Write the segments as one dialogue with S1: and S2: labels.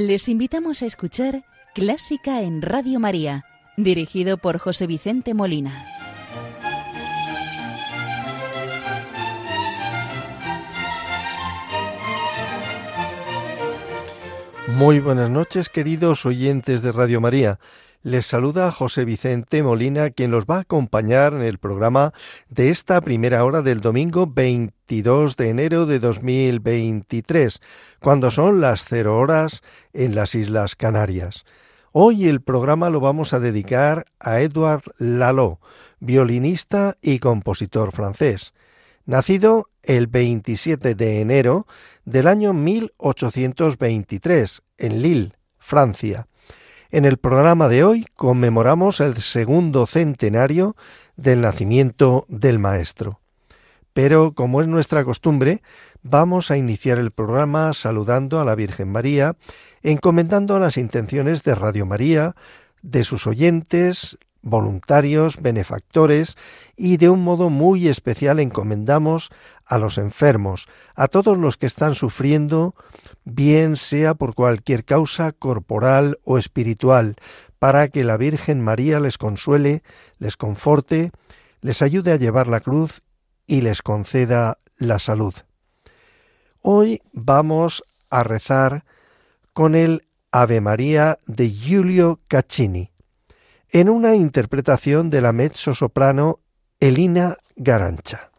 S1: Les invitamos a escuchar Clásica en Radio María, dirigido por José Vicente Molina.
S2: Muy buenas noches, queridos oyentes de Radio María. Les saluda José Vicente Molina, quien los va a acompañar en el programa de esta primera hora del domingo 22 de enero de 2023, cuando son las cero horas en las Islas Canarias. Hoy el programa lo vamos a dedicar a Edouard Lalo, violinista y compositor francés, nacido el 27 de enero del año 1823 en Lille, Francia en el programa de hoy conmemoramos el segundo centenario del nacimiento del Maestro. Pero, como es nuestra costumbre, vamos a iniciar el programa saludando a la Virgen María, encomendando las intenciones de Radio María, de sus oyentes, voluntarios, benefactores y de un modo muy especial encomendamos a los enfermos, a todos los que están sufriendo, bien sea por cualquier causa corporal o espiritual, para que la Virgen María les consuele, les conforte, les ayude a llevar la cruz y les conceda la salud. Hoy vamos a rezar con el Ave María de Giulio Caccini en una interpretación de la mezzo-soprano Elina Garancha.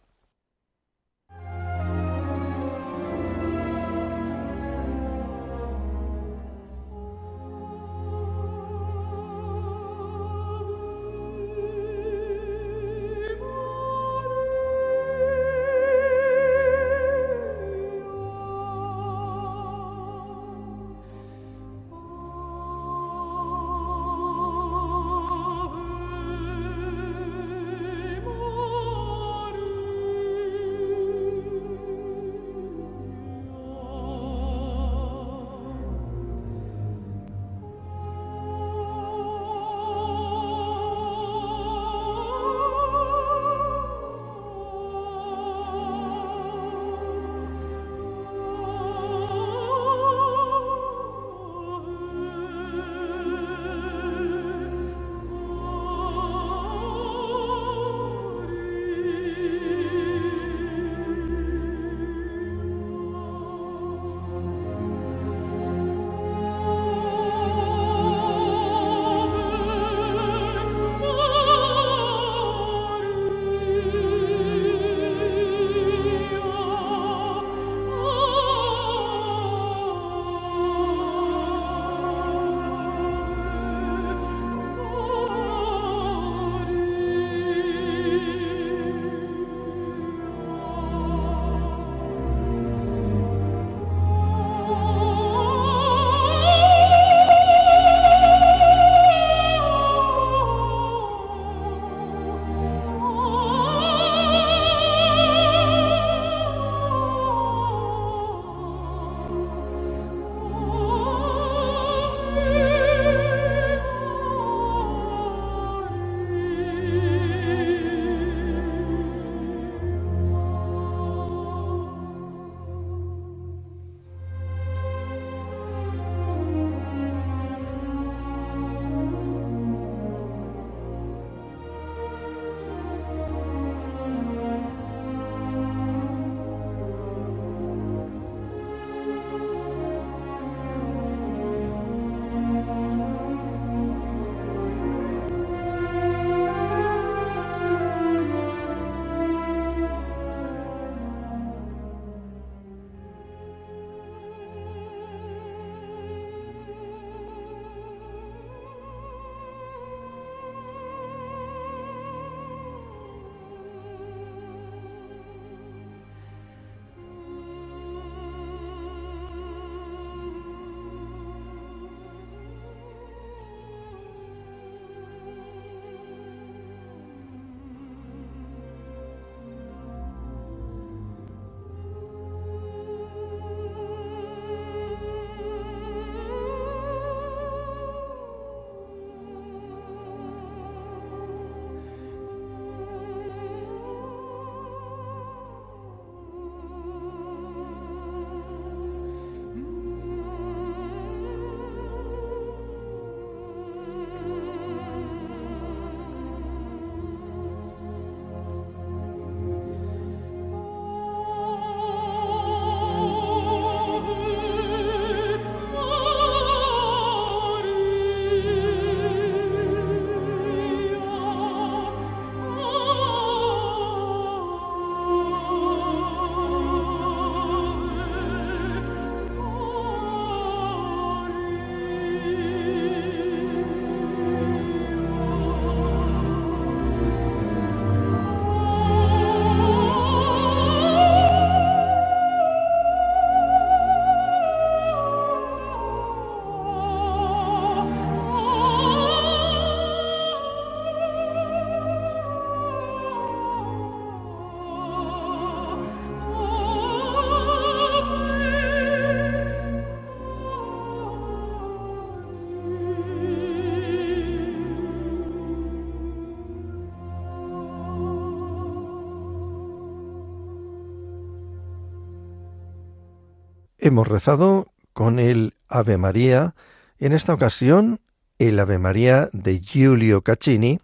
S2: Hemos rezado con el Ave María, en esta ocasión el Ave María de Giulio Caccini,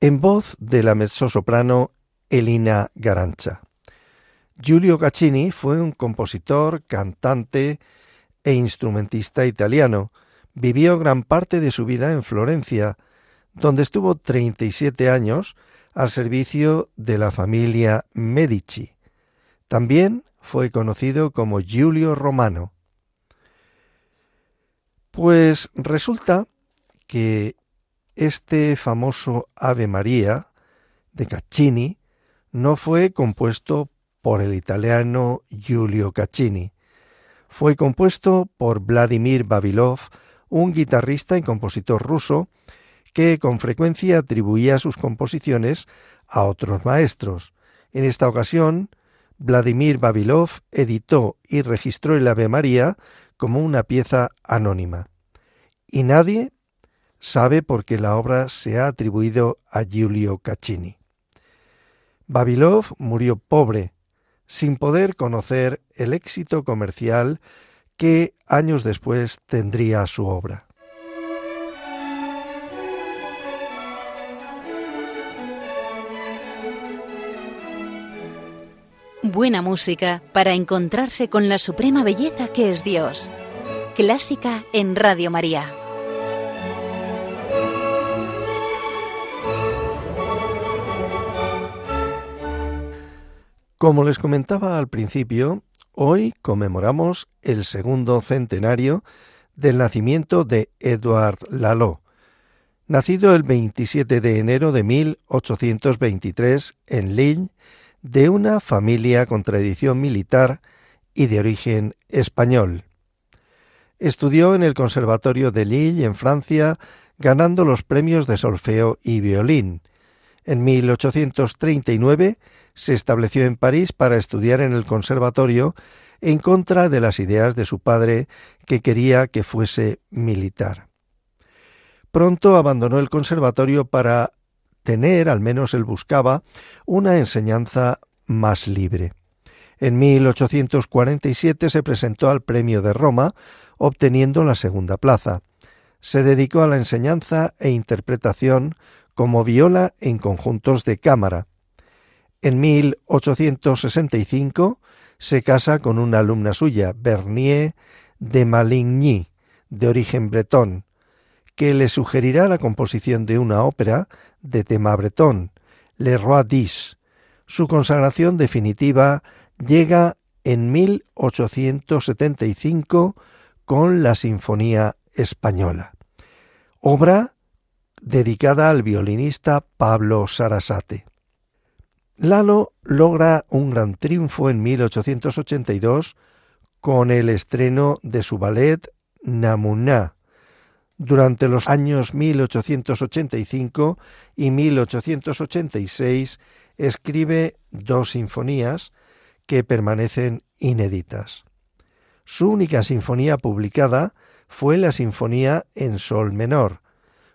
S2: en voz de la mezzosoprano Elina Garancha. Giulio Caccini fue un compositor, cantante e instrumentista italiano. Vivió gran parte de su vida en Florencia, donde estuvo 37 años al servicio de la familia Medici. También fue conocido como Giulio Romano. Pues resulta que este famoso Ave María de Caccini no fue compuesto por el italiano Giulio Caccini. Fue compuesto por Vladimir Babilov, un guitarrista y compositor ruso que con frecuencia atribuía sus composiciones a otros maestros. En esta ocasión, Vladimir Babilov editó y registró el Ave María como una pieza anónima. Y nadie sabe por qué la obra se ha atribuido a Giulio Caccini. Babilov murió pobre, sin poder conocer el éxito comercial que años después tendría su obra.
S1: Buena música para encontrarse con la suprema belleza que es Dios. Clásica en Radio María.
S2: Como les comentaba al principio, hoy conmemoramos el segundo centenario del nacimiento de Edouard Lalo, nacido el 27 de enero de 1823 en Lille, de una familia con tradición militar y de origen español. Estudió en el Conservatorio de Lille, en Francia, ganando los premios de solfeo y violín. En 1839 se estableció en París para estudiar en el Conservatorio en contra de las ideas de su padre, que quería que fuese militar. Pronto abandonó el conservatorio para tener, al menos él buscaba, una enseñanza más libre. En 1847 se presentó al Premio de Roma, obteniendo la segunda plaza. Se dedicó a la enseñanza e interpretación como viola en conjuntos de cámara. En 1865 se casa con una alumna suya, Bernier de Maligny, de origen bretón, que le sugerirá la composición de una ópera de tema bretón, Le Roi d'Is. Su consagración definitiva llega en 1875 con la Sinfonía Española, obra dedicada al violinista Pablo Sarasate. Lalo logra un gran triunfo en 1882 con el estreno de su ballet Namuná, durante los años 1885 y 1886 escribe dos sinfonías que permanecen inéditas. Su única sinfonía publicada fue la Sinfonía en Sol menor,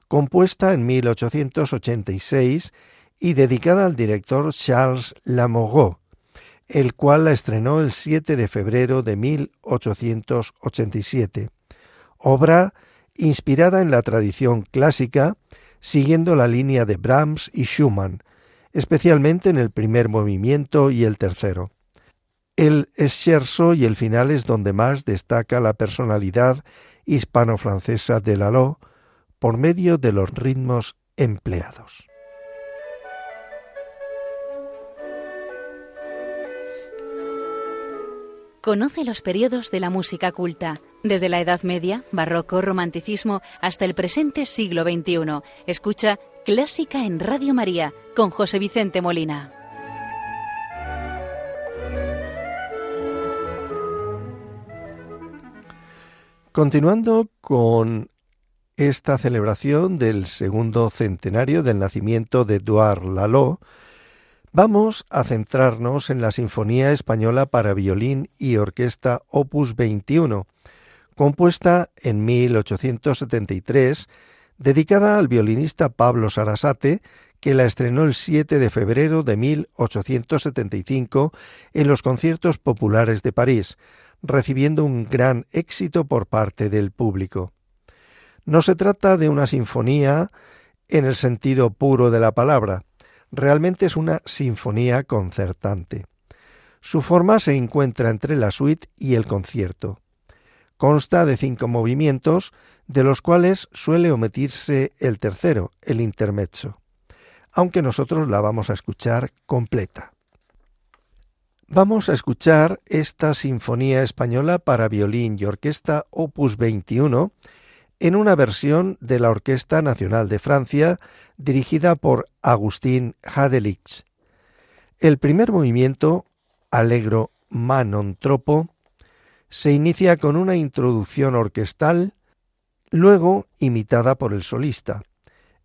S2: compuesta en 1886 y dedicada al director Charles Lamoureux, el cual la estrenó el 7 de febrero de 1887, obra inspirada en la tradición clásica, siguiendo la línea de Brahms y Schumann, especialmente en el primer movimiento y el tercero. El scherzo y el final es donde más destaca la personalidad hispano-francesa de Lalo por medio de los ritmos empleados.
S1: Conoce los periodos de la música culta, desde la Edad Media, Barroco, Romanticismo, hasta el presente siglo XXI. Escucha Clásica en Radio María con José Vicente Molina.
S2: Continuando con esta celebración del segundo centenario del nacimiento de Edouard Lalo, Vamos a centrarnos en la Sinfonía Española para violín y orquesta Opus 21, compuesta en 1873, dedicada al violinista Pablo Sarasate, que la estrenó el 7 de febrero de 1875 en los conciertos populares de París, recibiendo un gran éxito por parte del público. No se trata de una sinfonía en el sentido puro de la palabra, realmente es una sinfonía concertante. Su forma se encuentra entre la suite y el concierto. Consta de cinco movimientos, de los cuales suele omitirse el tercero, el intermezzo, aunque nosotros la vamos a escuchar completa. Vamos a escuchar esta Sinfonía Española para violín y orquesta opus 21 en una versión de la Orquesta Nacional de Francia dirigida por Agustín Hadelix. El primer movimiento, Allegro Manon Tropo, se inicia con una introducción orquestal, luego imitada por el solista.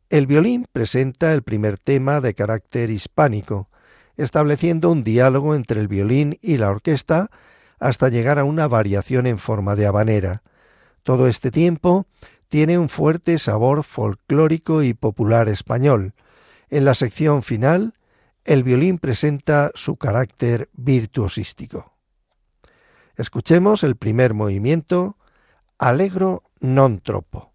S2: El violín presenta el primer tema de carácter hispánico, estableciendo un diálogo entre el violín y la orquesta hasta llegar a una variación en forma de habanera. Todo este tiempo tiene un fuerte sabor folclórico y popular español. En la sección final, el violín presenta su carácter virtuosístico. Escuchemos el primer movimiento, Allegro non troppo.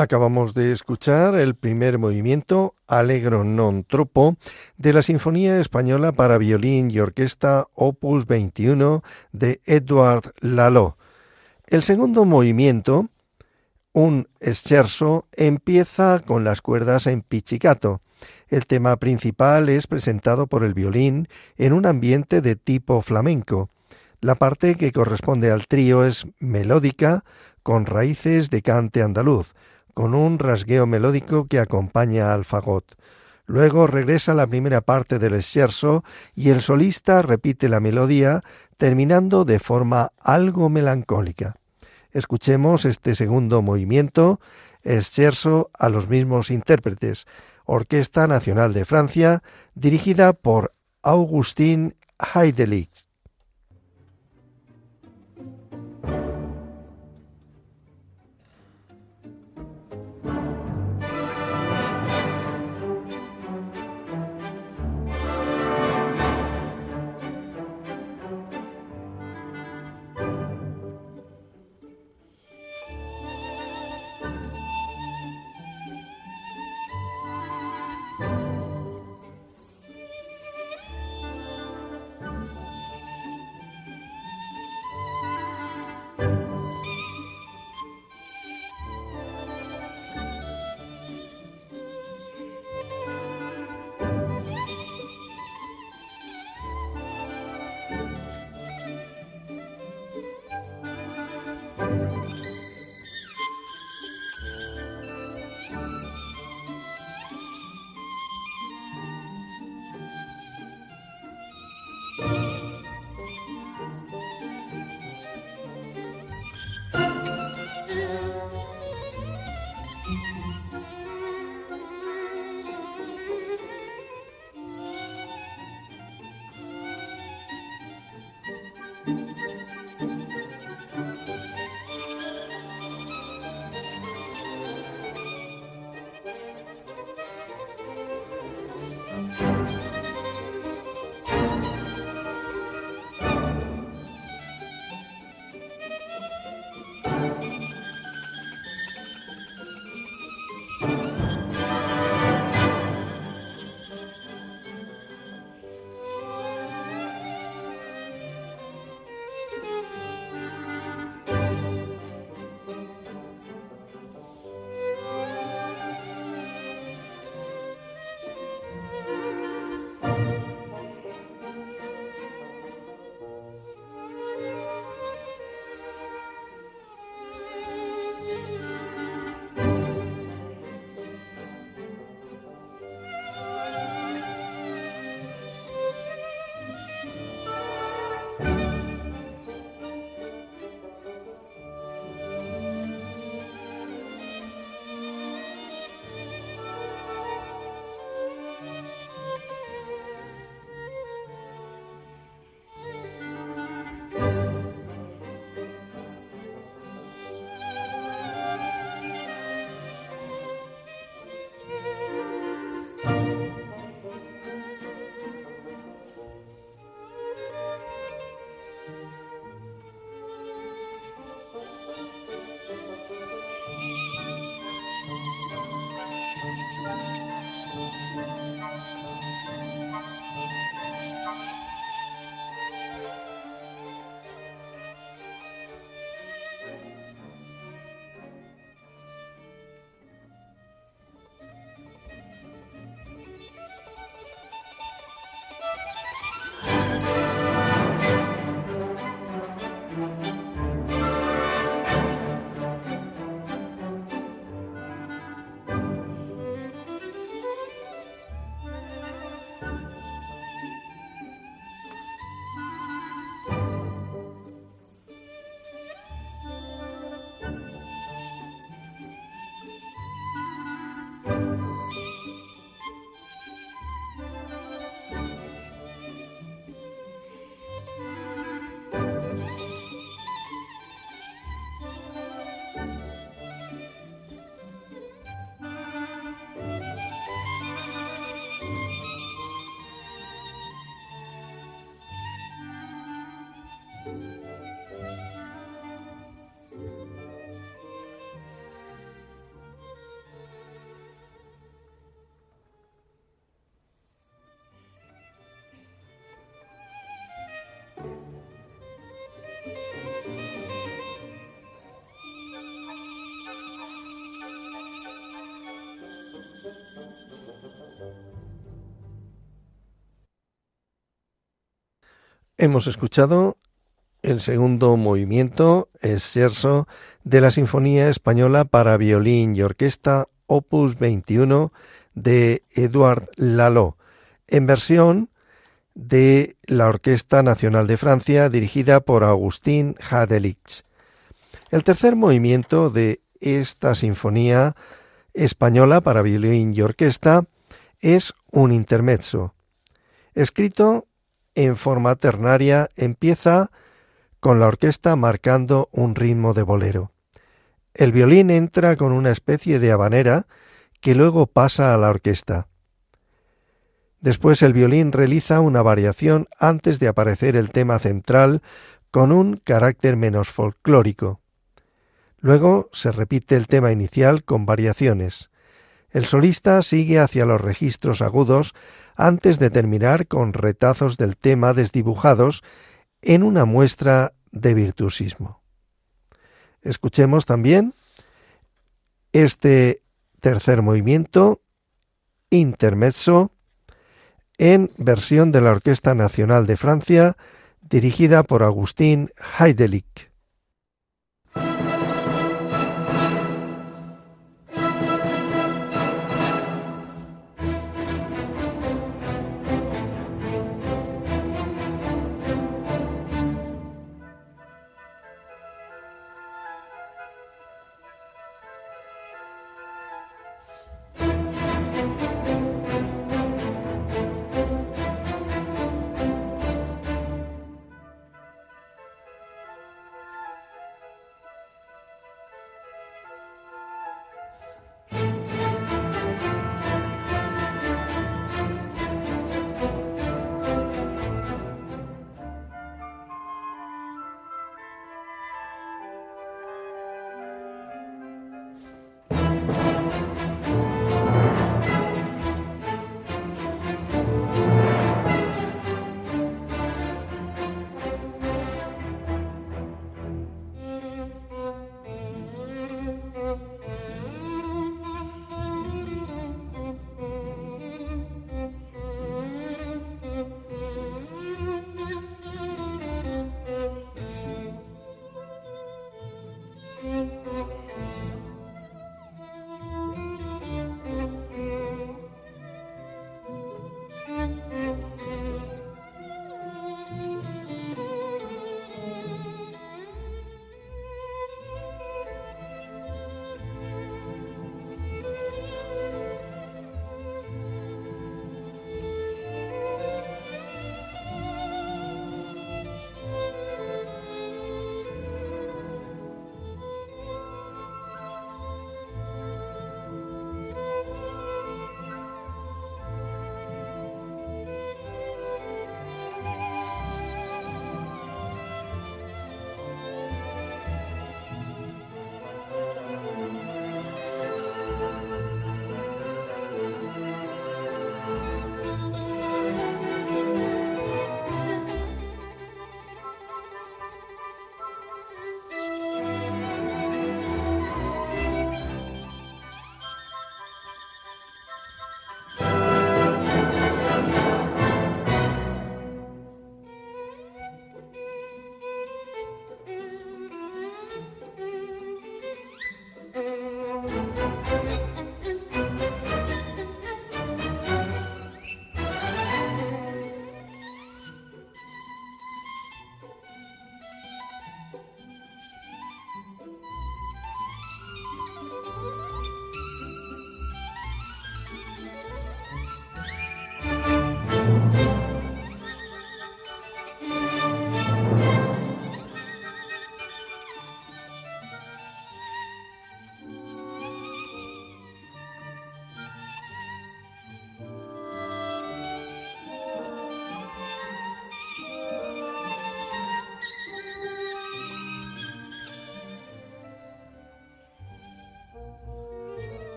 S2: Acabamos de escuchar el primer movimiento, Allegro non troppo, de la Sinfonía Española para violín y orquesta Opus 21 de Edouard Lalo. El segundo movimiento, un scherzo, empieza con las cuerdas en pizzicato. El tema principal es presentado por el violín en un ambiente de tipo flamenco. La parte que corresponde al trío es melódica, con raíces de cante andaluz con un rasgueo melódico que acompaña al fagot. Luego regresa la primera parte del scherzo y el solista repite la melodía, terminando de forma algo melancólica. Escuchemos este segundo movimiento, scherzo a los mismos intérpretes, Orquesta Nacional de Francia, dirigida por Augustin Heidelich. Hemos escuchado el segundo movimiento, Scherzo, de la Sinfonía Española para violín y orquesta Opus 21 de Edouard Lalo, en versión de la Orquesta Nacional de Francia dirigida por Agustín Hadelix. El tercer movimiento de esta Sinfonía Española para violín y orquesta es un intermezzo, escrito en forma ternaria empieza con la orquesta marcando un ritmo de bolero. El violín entra con una especie de habanera que luego pasa a la orquesta. Después el violín realiza una variación antes de aparecer el tema central con un carácter menos folclórico. Luego se repite el tema inicial con variaciones. El solista sigue hacia los registros agudos antes de terminar con retazos del tema desdibujados en una muestra de virtuosismo. Escuchemos también este tercer movimiento, intermezzo, en versión de la Orquesta Nacional de Francia, dirigida por Agustín Heidelich.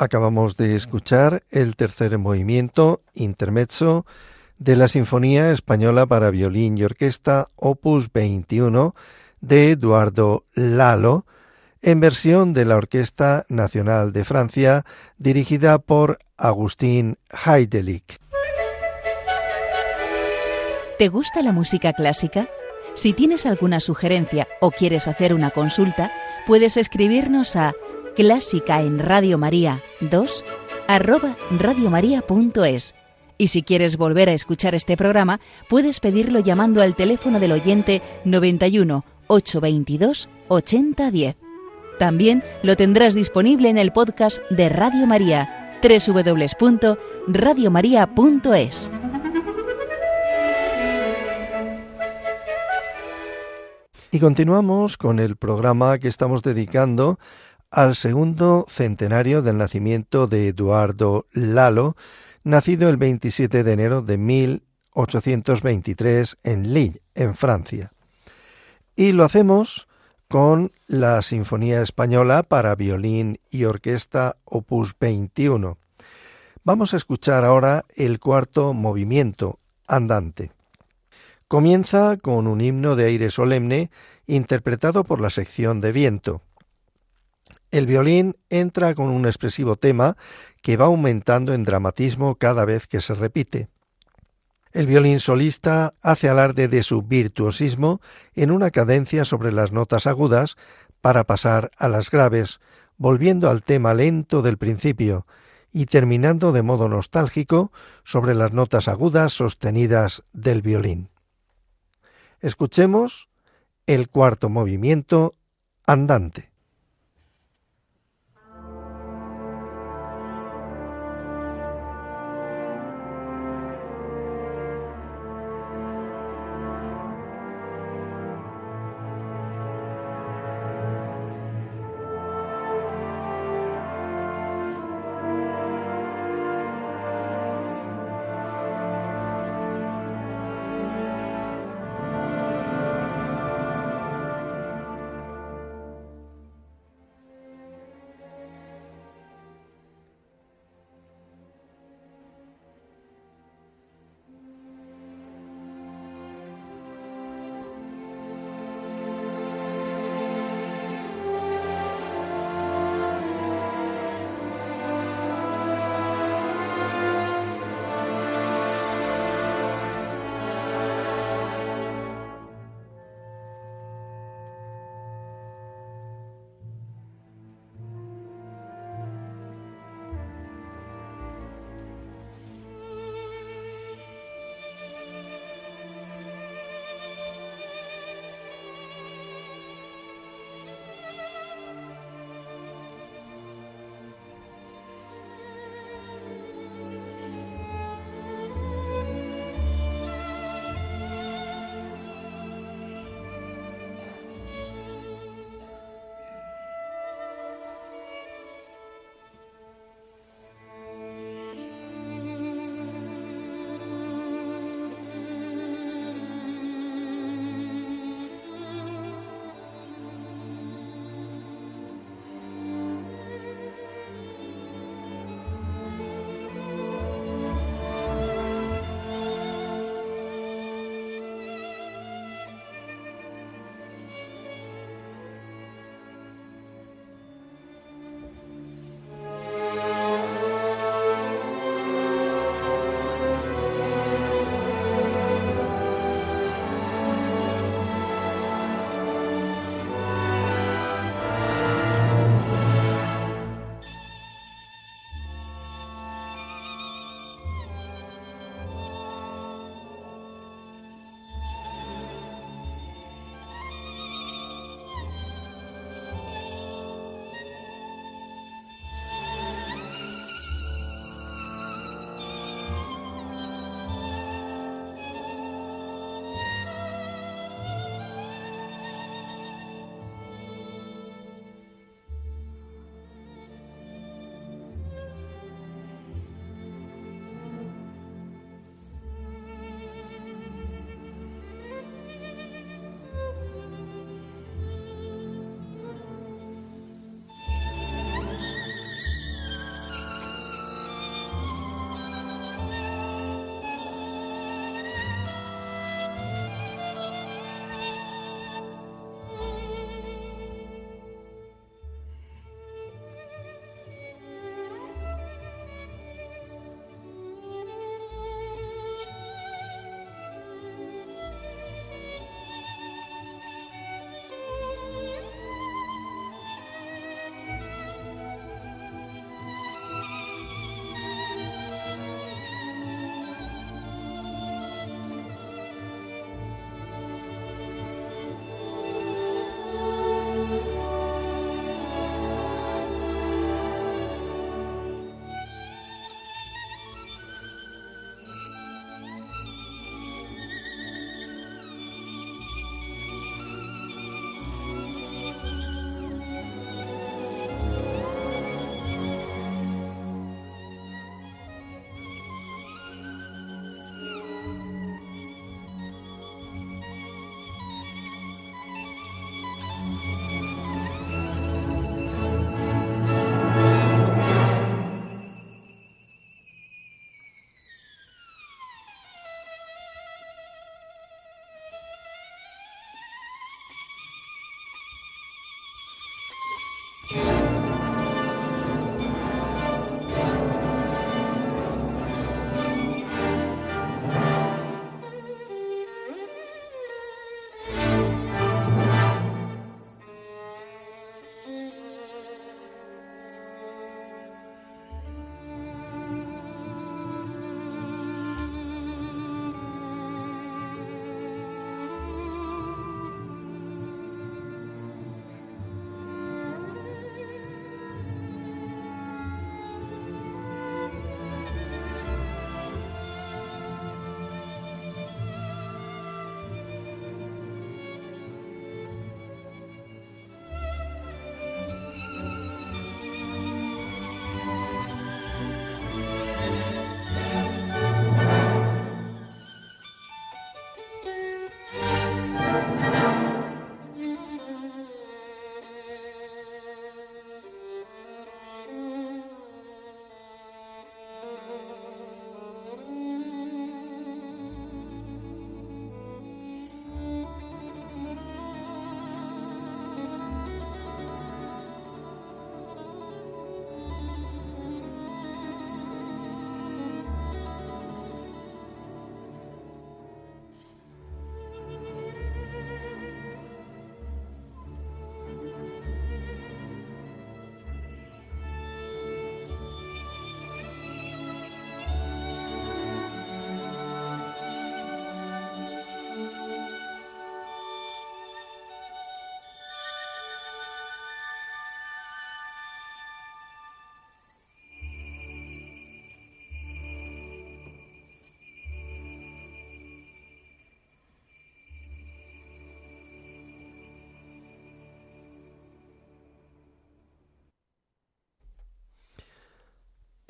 S2: Acabamos de escuchar el tercer movimiento, intermezzo, de la Sinfonía Española para Violín y Orquesta, opus 21, de Eduardo Lalo, en versión de la Orquesta Nacional de Francia, dirigida por Agustín Heidelich.
S1: ¿Te gusta la música clásica? Si tienes alguna sugerencia o quieres hacer una consulta, puedes escribirnos a clásica en Radio María 2 arroba radiomaria.es. Y si quieres volver a escuchar este programa, puedes pedirlo llamando al teléfono del oyente 91 822 8010. También lo tendrás disponible en el podcast de Radio María, www.radiomaria.es.
S2: Y continuamos con el programa que estamos dedicando al segundo centenario del nacimiento de Eduardo Lalo, nacido el 27 de enero de 1823 en Lille, en Francia. Y lo hacemos con la Sinfonía Española para violín y orquesta opus 21. Vamos a escuchar ahora el cuarto movimiento, andante. Comienza con un himno de aire solemne interpretado por la sección de viento. El violín entra con un expresivo tema que va aumentando en dramatismo cada vez que se repite. El violín solista hace alarde de su virtuosismo en una cadencia sobre las notas agudas para pasar a las graves, volviendo al tema lento del principio y terminando de modo nostálgico sobre las notas agudas sostenidas del violín. Escuchemos el cuarto movimiento andante.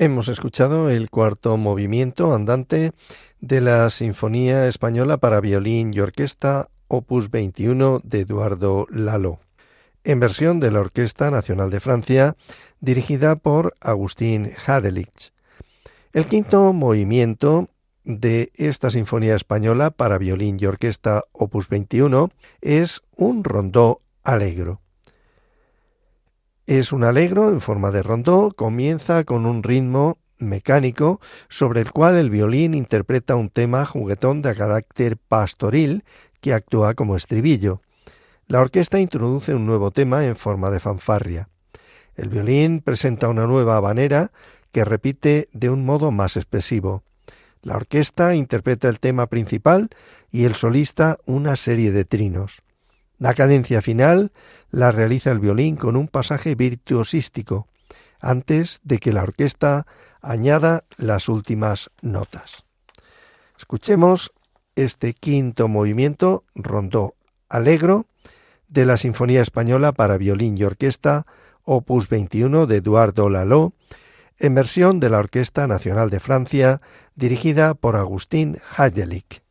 S2: Hemos escuchado el cuarto movimiento andante de la Sinfonía Española para violín y orquesta opus 21 de Eduardo Lalo, en versión de la Orquesta Nacional de Francia, dirigida por Agustín Hadelich. El quinto movimiento de esta Sinfonía Española para violín y orquesta opus 21 es un rondó alegro. Es un alegro en forma de rondó, comienza con un ritmo mecánico sobre el cual el violín interpreta un tema juguetón de carácter pastoril que actúa como estribillo. La orquesta introduce un nuevo tema en forma de fanfarria. El violín presenta una nueva habanera que repite de un modo más expresivo. La orquesta interpreta el tema principal y el solista una serie de trinos. La cadencia final la realiza el violín con un pasaje virtuosístico, antes de que la orquesta añada las últimas notas. Escuchemos este quinto movimiento, rondó alegro, de la Sinfonía Española para violín y orquesta, opus 21 de Eduardo Lalo, en versión de la Orquesta Nacional de Francia, dirigida por Agustín Hajelik.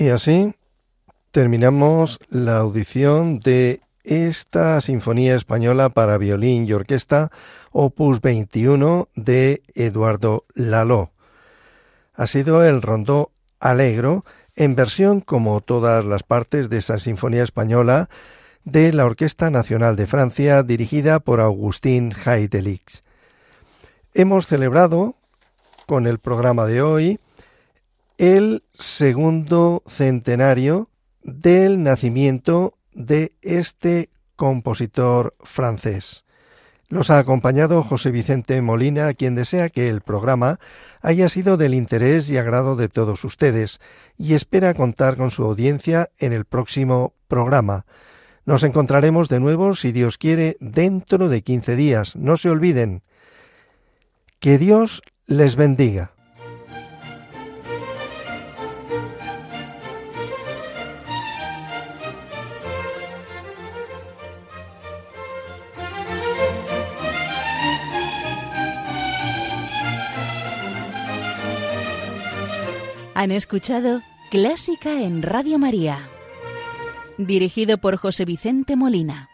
S2: Y así terminamos la audición de esta Sinfonía Española para violín y orquesta, opus 21 de Eduardo Laló. Ha sido el rondó Alegro, en versión como todas las partes de esa Sinfonía Española de la Orquesta Nacional de Francia, dirigida por Agustín Heidelix. Hemos celebrado con el programa de hoy el segundo centenario del nacimiento de este compositor francés. Los ha acompañado José Vicente Molina, quien desea que el programa haya sido del interés y agrado de todos ustedes y espera contar con su audiencia en el próximo programa. Nos encontraremos de nuevo, si Dios quiere, dentro de quince días. No se olviden. Que Dios les bendiga.
S1: Han escuchado Clásica en Radio María, dirigido por José Vicente Molina.